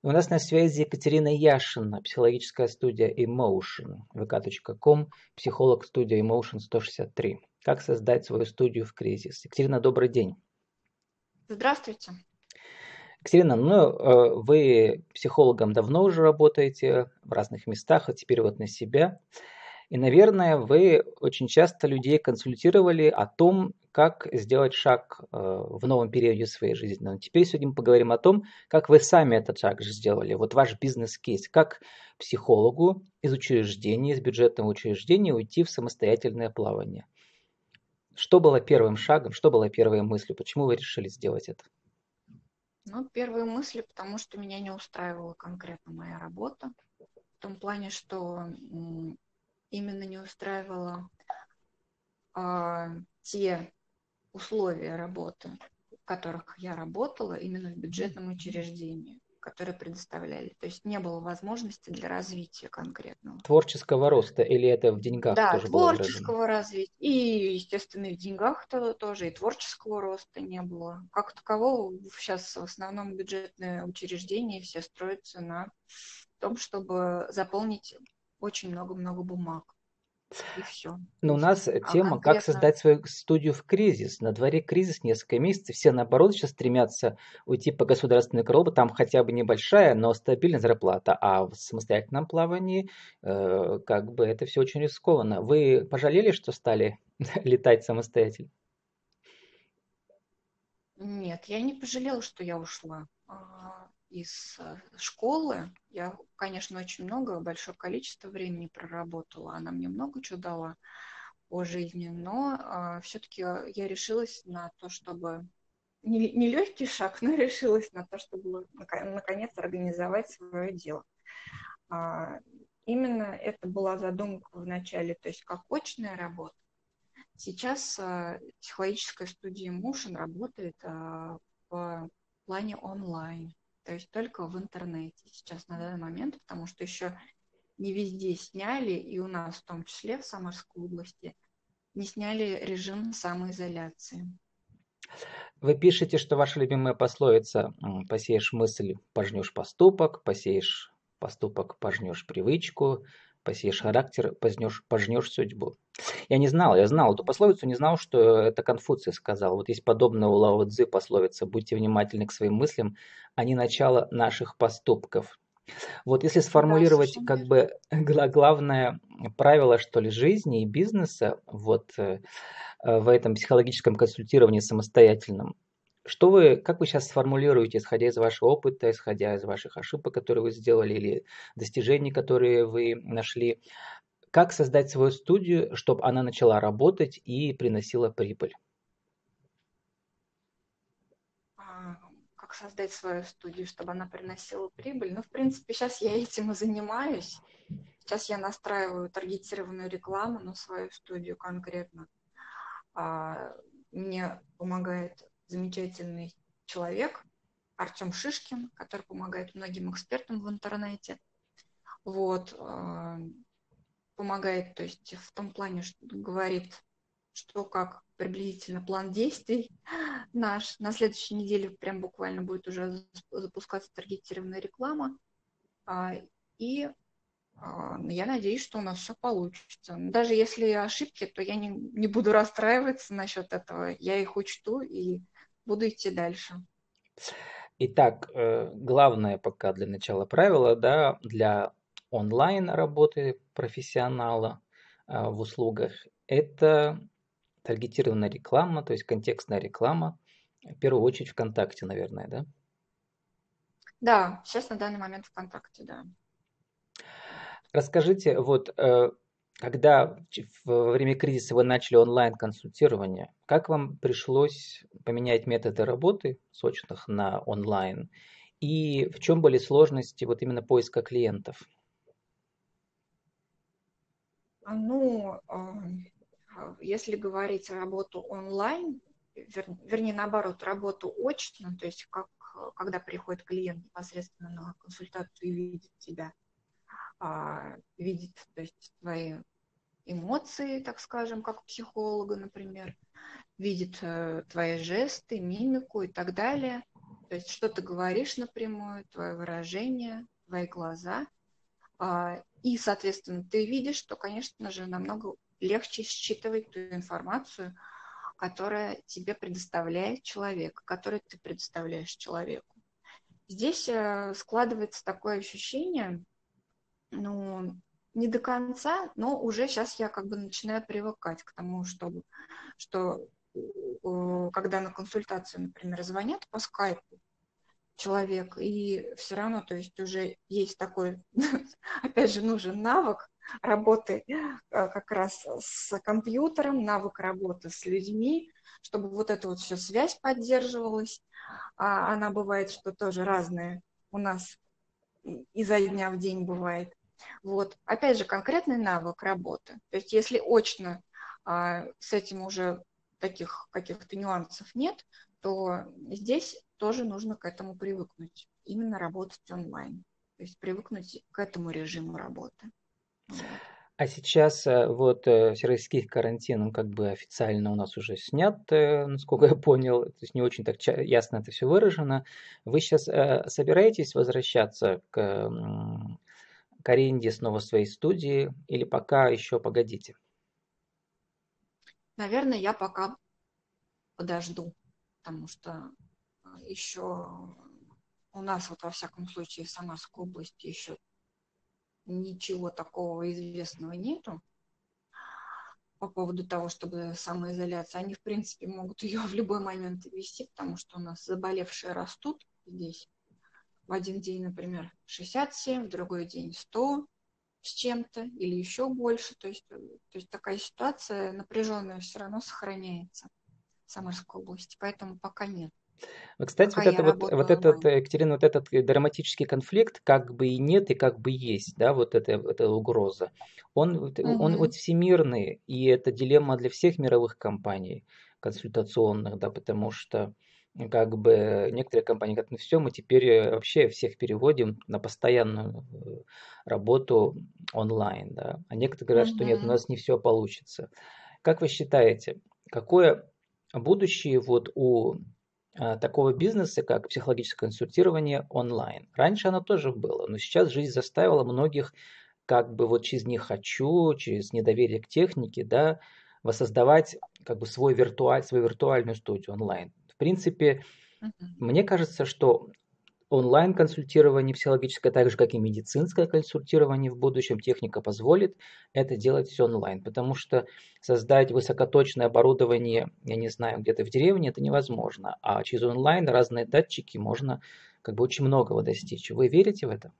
У нас на связи Екатерина Яшина, психологическая студия Emotion, vk.com, психолог студия Emotion 163. Как создать свою студию в кризис? Екатерина, добрый день. Здравствуйте. Екатерина, ну, э, вы психологом давно уже работаете в разных местах, а теперь вот на себя. И, наверное, вы очень часто людей консультировали о том, как сделать шаг э, в новом периоде своей жизни. Но теперь сегодня мы поговорим о том, как вы сами этот шаг же сделали. Вот ваш бизнес-кейс. Как психологу из учреждения, из бюджетного учреждения уйти в самостоятельное плавание. Что было первым шагом, что было первой мыслью? Почему вы решили сделать это? Ну, первые мысли, потому что меня не устраивала конкретно моя работа. В том плане, что именно не устраивала а, те условия работы, в которых я работала, именно в бюджетном учреждении, которые предоставляли. То есть не было возможности для развития конкретного. Творческого роста или это в деньгах да, тоже творческого развития. И, естественно, и в деньгах -то тоже, и творческого роста не было. Как такового сейчас в основном бюджетные учреждения все строятся на том, чтобы заполнить очень много-много бумаг. И все. Но у нас а тема, конкретно... как создать свою студию в кризис. На дворе кризис несколько месяцев. Все, наоборот, сейчас стремятся уйти по государственной коробу. Там хотя бы небольшая, но стабильная зарплата. А в самостоятельном плавании э, как бы это все очень рискованно. Вы пожалели, что стали летать самостоятельно? Нет, я не пожалела, что я ушла. Из э, школы. Я, конечно, очень много, большое количество времени проработала. Она мне много чего дала по жизни, но э, а, все-таки я решилась на то, чтобы не, не легкий шаг, но решилась на то, чтобы наконец организовать свое дело. А, именно это была задумка в начале, то есть как очная работа. Сейчас а, психологическая студия Motion работает а, в плане онлайн то есть только в интернете сейчас на данный момент, потому что еще не везде сняли, и у нас в том числе в Самарской области, не сняли режим самоизоляции. Вы пишете, что ваша любимая пословица «посеешь мысль, пожнешь поступок, посеешь поступок, пожнешь привычку, посеешь характер, пожнешь, пожнешь судьбу». Я не знал, я знал эту пословицу, не знал, что это Конфуций сказал. Вот есть подобная у Лао Цзы пословица «Будьте внимательны к своим мыслям, они начало наших поступков». Вот если сформулировать да, как бы главное правило, что ли, жизни и бизнеса вот э, в этом психологическом консультировании самостоятельном, что вы, как вы сейчас сформулируете, исходя из вашего опыта, исходя из ваших ошибок, которые вы сделали, или достижений, которые вы нашли, как создать свою студию, чтобы она начала работать и приносила прибыль? А, как создать свою студию, чтобы она приносила прибыль? Ну, в принципе, сейчас я этим и занимаюсь. Сейчас я настраиваю таргетированную рекламу на свою студию конкретно. А, мне помогает замечательный человек, Артем Шишкин, который помогает многим экспертам в интернете. Вот. А, помогает, то есть в том плане, что говорит, что как приблизительно план действий наш. На следующей неделе прям буквально будет уже запускаться таргетированная реклама. А, и а, я надеюсь, что у нас все получится. Даже если ошибки, то я не, не буду расстраиваться насчет этого. Я их учту и буду идти дальше. Итак, э, главное пока для начала правило, да, для онлайн работы профессионала а, в услугах, это таргетированная реклама, то есть контекстная реклама, в первую очередь ВКонтакте, наверное, да? Да, сейчас на данный момент ВКонтакте, да. Расскажите, вот э, когда во время кризиса вы начали онлайн-консультирование, как вам пришлось поменять методы работы сочных на онлайн? И в чем были сложности вот именно поиска клиентов? А, ну, а, если говорить работу онлайн, вер, вернее, наоборот, работу очно, то есть как, когда приходит клиент непосредственно на консультацию и видит тебя, а, видит то есть, твои эмоции, так скажем, как психолога, например, видит э, твои жесты, мимику и так далее, То есть что ты говоришь напрямую, твое выражение, твои глаза. А, и, соответственно, ты видишь, что, конечно же, намного легче считывать ту информацию, которая тебе предоставляет человек, которую ты предоставляешь человеку. Здесь э, складывается такое ощущение, ну, не до конца, но уже сейчас я как бы начинаю привыкать к тому, чтобы, что когда на консультацию, например, звонят по скайпу человек, и все равно, то есть уже есть такой, опять же, нужен навык работы э, как раз с компьютером, навык работы с людьми, чтобы вот эта вот все связь поддерживалась. А она бывает, что тоже разная у нас изо дня в день бывает. Вот. Опять же, конкретный навык работы. То есть если очно а, с этим уже таких каких-то нюансов нет, то здесь тоже нужно к этому привыкнуть. Именно работать онлайн. То есть привыкнуть к этому режиму работы. А сейчас э, вот э, всероссийский карантин, он как бы официально у нас уже снят, э, насколько я понял, то есть не очень так ясно это все выражено. Вы сейчас собираетесь возвращаться к, к аренде снова своей студии или пока еще погодите? Наверное, я пока подожду, потому что еще у нас вот во всяком случае в Самарской области еще ничего такого известного нету по поводу того, чтобы самоизоляция. Они, в принципе, могут ее в любой момент ввести, потому что у нас заболевшие растут здесь. В один день, например, 67, в другой день 100 с чем-то или еще больше. То есть, то есть такая ситуация напряженная все равно сохраняется в Самарской области, поэтому пока нет. Кстати, вот, это вот, вот этот, Екатерина, вот этот драматический конфликт, как бы и нет, и как бы есть, да, вот эта, эта угроза, он, угу. он вот всемирный, и это дилемма для всех мировых компаний консультационных, да, потому что как бы некоторые компании говорят, ну все, мы теперь э, вообще всех переводим на постоянную э, работу онлайн, да, а некоторые говорят, что нет, у нас не все получится. Как вы считаете, какое будущее вот у а, такого бизнеса, как психологическое консультирование онлайн. Раньше оно тоже было, но сейчас жизнь заставила многих как бы вот через «не хочу», через недоверие к технике, да, воссоздавать как бы свой виртуаль, свою виртуальную студию онлайн. В принципе, uh-huh. мне кажется, что онлайн-консультирование психологическое, так же как и медицинское консультирование в будущем, техника позволит это делать все онлайн, потому что создать высокоточное оборудование, я не знаю, где-то в деревне, это невозможно, а через онлайн разные датчики можно как бы очень многого достичь. Вы верите в это?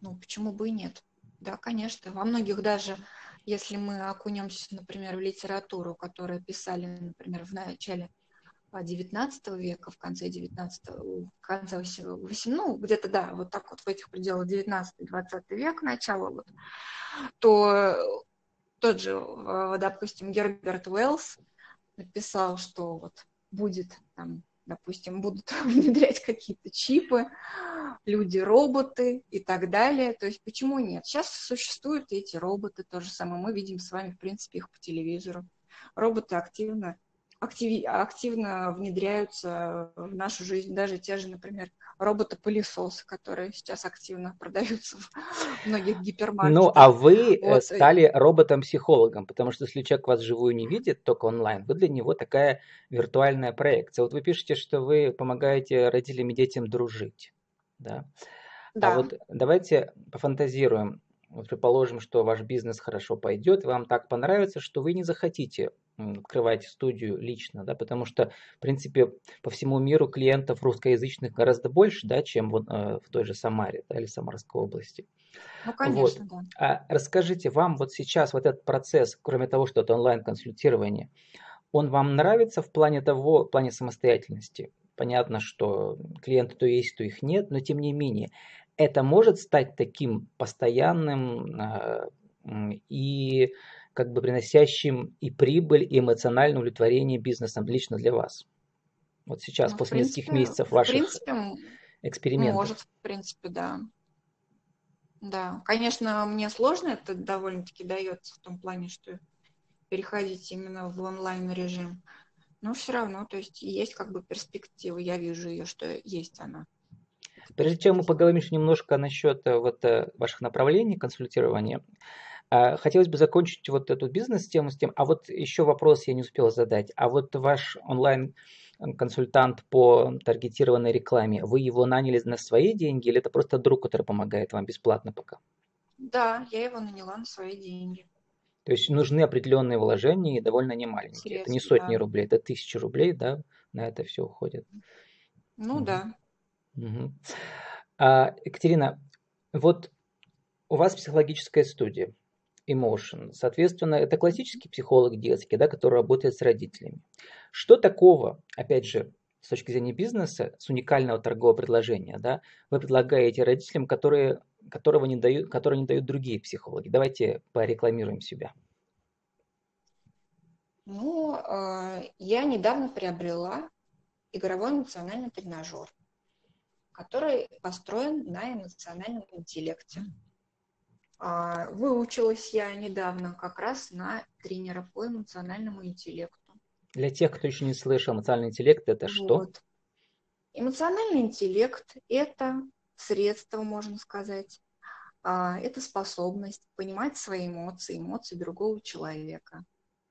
Ну, почему бы и нет? Да, конечно. Во многих даже, если мы окунемся, например, в литературу, которую писали, например, в начале XIX века, в конце XIX, в конце 18, ну, где-то, да, вот так вот в этих пределах 19-20 век, начало, вот, то тот же, допустим, Герберт Уэллс написал, что вот будет там, допустим, будут внедрять какие-то чипы, люди-роботы и так далее. То есть почему нет? Сейчас существуют эти роботы, то же самое. Мы видим с вами, в принципе, их по телевизору. Роботы активно активи- активно внедряются в нашу жизнь. Даже те же, например, роботы-пылесосы, которые сейчас активно продаются в многих гипермаркетах. Ну, а вы э, вот. стали роботом-психологом, потому что если человек вас живую не видит, только онлайн, вы для него такая виртуальная проекция. Вот вы пишете, что вы помогаете родителям и детям дружить. Да? А да. А вот давайте пофантазируем. Вот предположим, что ваш бизнес хорошо пойдет, и вам так понравится, что вы не захотите открывать студию лично, да, потому что, в принципе, по всему миру клиентов русскоязычных гораздо больше, да, чем вот, э, в той же Самаре да, или Самарской области. Ну, конечно, вот. да. А расскажите, вам вот сейчас вот этот процесс, кроме того, что это онлайн-консультирование, он вам нравится в плане того, в плане самостоятельности? Понятно, что клиенты то есть, то их нет, но тем не менее, это может стать таким постоянным э, и как бы приносящим и прибыль, и эмоциональное удовлетворение бизнесом лично для вас? Вот сейчас, ну, после принципе, нескольких месяцев ваших принципе, экспериментов. Может, в принципе, да. Да, конечно, мне сложно это довольно-таки дается в том плане, что переходить именно в онлайн режим. Но все равно, то есть есть как бы перспектива, я вижу ее, что есть она. Прежде чем мы поговорим еще немножко насчет э, вот э, ваших направлений консультирования, а, хотелось бы закончить вот эту бизнес-тему с тем, а вот еще вопрос я не успел задать. А вот ваш онлайн-консультант по таргетированной рекламе, вы его наняли на свои деньги или это просто друг, который помогает вам бесплатно пока? Да, я его наняла на свои деньги. То есть нужны определенные вложения и довольно немаленькие. Это не сотни да. рублей, это тысячи рублей, да, на это все уходит. Ну угу. да. А, Екатерина, вот у вас психологическая студия Emotion. Соответственно, это классический психолог детский, да, который работает с родителями. Что такого, опять же, с точки зрения бизнеса, с уникального торгового предложения, да, вы предлагаете родителям, которые, которого не дают, которые не дают другие психологи? Давайте порекламируем себя. Ну, э, я недавно приобрела игровой эмоциональный тренажер, который построен на эмоциональном интеллекте. А, выучилась я недавно как раз на тренера по эмоциональному интеллекту. Для тех, кто еще не слышал, эмоциональный интеллект это вот. что? Эмоциональный интеллект – это средство, можно сказать, а, это способность понимать свои эмоции, эмоции другого человека.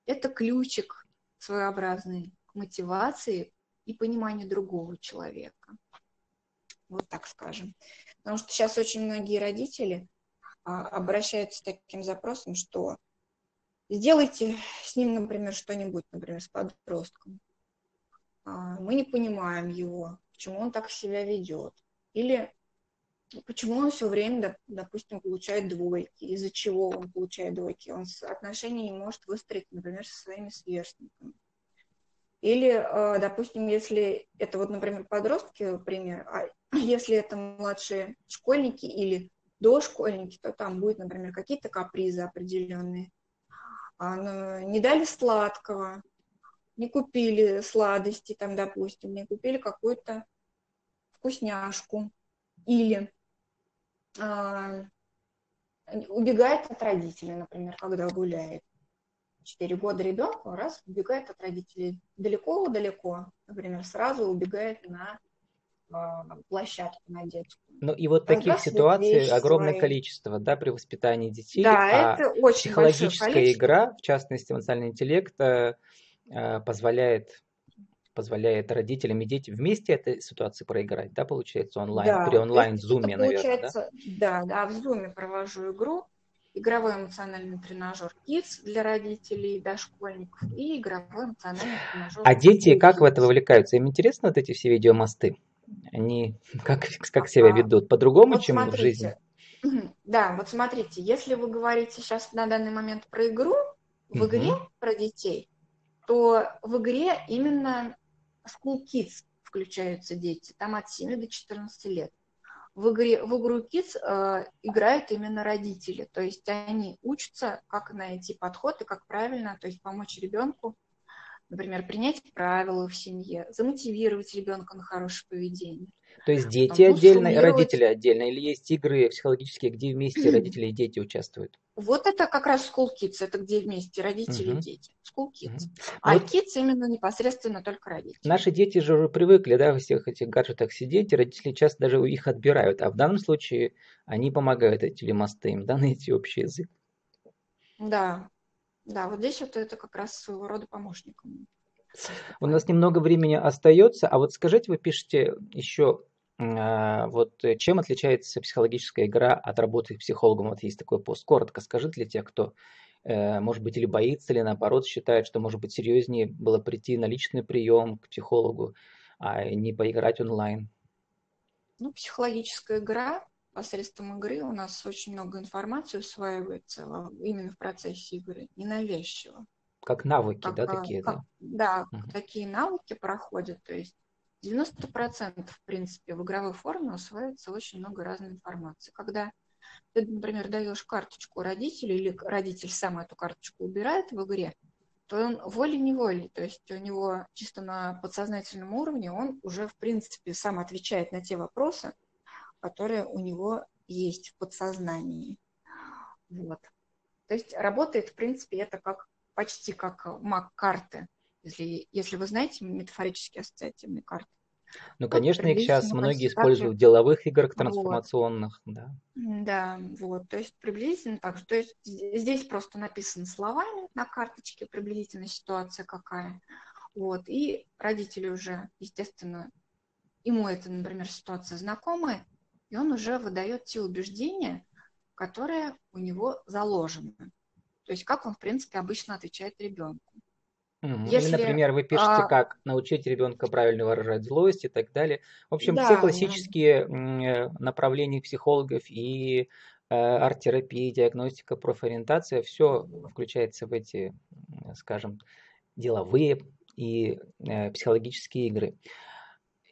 Это ключик своеобразный к мотивации и пониманию другого человека. Вот так скажем. Потому что сейчас очень многие родители а, обращаются с таким запросом, что сделайте с ним, например, что-нибудь, например, с подростком. А, мы не понимаем его, почему он так себя ведет. Или почему он все время, допустим, получает двойки, из-за чего он получает двойки. Он отношения не может выстроить, например, со своими сверстниками. Или, а, допустим, если это вот, например, подростки, пример, если это младшие школьники или дошкольники, то там будет, например, какие-то капризы определенные. А, ну, не дали сладкого, не купили сладости, там, допустим, не купили какую-то вкусняшку. Или а, убегает от родителей, например, когда гуляет. Четыре года ребенку раз убегает от родителей далеко-далеко, например, сразу убегает на площадку на детскую. Ну и вот таких ситуаций огромное свои. количество, да, при воспитании детей. Да, а это очень психологическая игра, в частности, эмоциональный интеллект, э, э, позволяет позволяет родителям и детям вместе этой ситуации проиграть, да, получается, онлайн, да, при онлайн-зуме, наверное, да? Да, да, в зуме провожу игру, игровой эмоциональный тренажер Kids для родителей, дошкольников и игровой эмоциональный тренажер. А дети как в это вовлекаются? Им интересно вот эти все видеомосты? Они как, как себя ведут? По-другому, вот чем смотрите, в жизни? Да, вот смотрите, если вы говорите сейчас на данный момент про игру, в угу. игре про детей, то в игре именно School Kids включаются дети, там от 7 до 14 лет. В, игре, в игру Kids э, играют именно родители, то есть они учатся, как найти подход и как правильно, то есть помочь ребенку Например, принять правила в семье, замотивировать ребенка на хорошее поведение. То есть дети Там, отдельно, сформировать... родители отдельно, или есть игры психологические, где вместе родители и дети участвуют? Вот это как раз School Kids, это где вместе родители uh-huh. и дети. School Kids. Uh-huh. А вот Kids именно непосредственно только родители. Наши дети же уже привыкли, да, во всех этих гаджетах сидеть, и родители часто даже их отбирают, а в данном случае они помогают эти мосты им, да, найти общий язык. Да, да, вот здесь вот это как раз своего рода помощник. У нас немного времени остается, а вот скажите, вы пишете еще, а, вот чем отличается психологическая игра от работы психологом? Вот есть такой пост. Коротко скажите для тех, кто, э, может быть, или боится, или наоборот считает, что, может быть, серьезнее было прийти на личный прием к психологу, а не поиграть онлайн. Ну, психологическая игра посредством игры у нас очень много информации усваивается именно в процессе игры, ненавязчиво. Как навыки, как, да, такие, как, да? Да, угу. такие навыки проходят, то есть 90% в принципе в игровой форме усваивается очень много разной информации. Когда ты, например, даешь карточку родителю, или родитель сам эту карточку убирает в игре, то он волей-неволей, то есть у него чисто на подсознательном уровне он уже, в принципе, сам отвечает на те вопросы, которое у него есть в подсознании. Вот. То есть работает, в принципе, это как почти как маг карты. если, если вы знаете метафорические ассоциативные карты. Ну, конечно, их сейчас многие используют в деловых играх трансформационных, вот. да. Да, вот, то есть приблизительно так. То есть здесь просто написано словами на карточке приблизительно ситуация какая. Вот, и родители уже, естественно, ему это, например, ситуация знакомая, и он уже выдает те убеждения, которые у него заложены. То есть как он, в принципе, обычно отвечает ребенку. Если, Или, например, вы пишете, а... как научить ребенка правильно выражать злость и так далее. В общем, да, все классические да. направления психологов и э, арт-терапия, диагностика, профориентация, все включается в эти, скажем, деловые и э, психологические игры.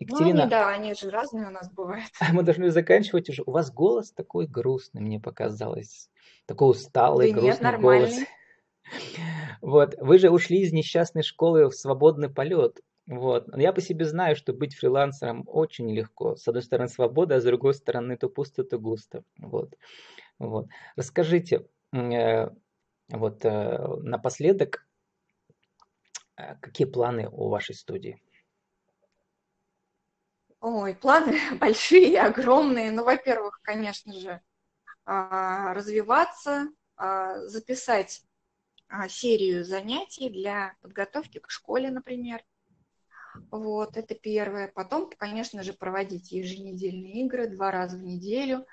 Екатерина, ну, они, да, они же разные у нас бывают. Мы должны заканчивать уже. У вас голос такой грустный, мне показалось. Такой усталый, да грустный нет, голос. Вот, вы же ушли из несчастной школы в свободный полет. Вот. Я по себе знаю, что быть фрилансером очень легко. С одной стороны свобода, а с другой стороны то пусто, то густо. Вот. Вот. Расскажите, э, вот э, напоследок, э, какие планы у вашей студии? Ой, планы большие, огромные. Ну, во-первых, конечно же, а, развиваться, а, записать а, серию занятий для подготовки к школе, например. Вот, это первое. Потом, конечно же, проводить еженедельные игры два раза в неделю.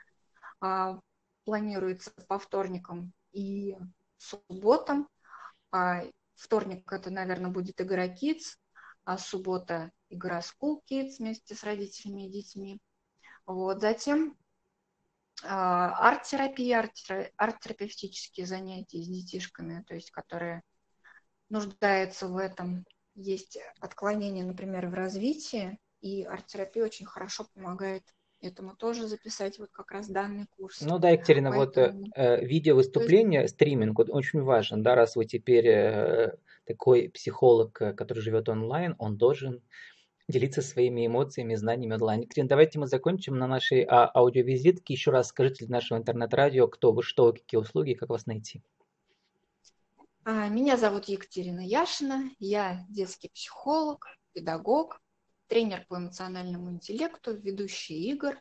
Планируется по вторникам и субботам. Вторник это, наверное, будет игра Kids, а суббота игра School Kids вместе с родителями и детьми. Вот, затем а, арт-терапия, арт-терапевтические занятия с детишками, то есть которые нуждаются в этом. Есть отклонения, например, в развитии, и арт-терапия очень хорошо помогает этому тоже записать вот как раз данный курс. Ну да, Екатерина, Поэтому... вот э, видео выступление, есть... стриминг вот, очень важен, да, раз вы теперь э, такой психолог, э, который живет онлайн, он должен делиться своими эмоциями, знаниями онлайн. Екатерина, давайте мы закончим на нашей а, аудиовизитке. Еще раз скажите для нашего интернет-радио, кто вы, что какие услуги, как вас найти. А, меня зовут Екатерина Яшина, я детский психолог, педагог, тренер по эмоциональному интеллекту, ведущий игр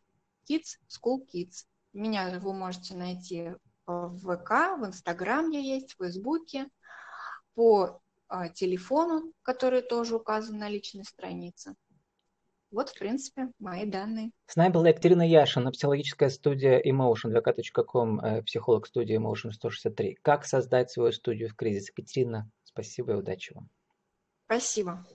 Kids School Kids. Меня вы можете найти в ВК, в Инстаграм я есть, в Фейсбуке, по телефону, который тоже указан на личной странице. Вот, в принципе, мои данные. С нами была Екатерина Яшина, психологическая студия Emotion, vk.com, э, психолог студии Emotion 163. Как создать свою студию в кризис? Екатерина, спасибо и удачи вам. Спасибо.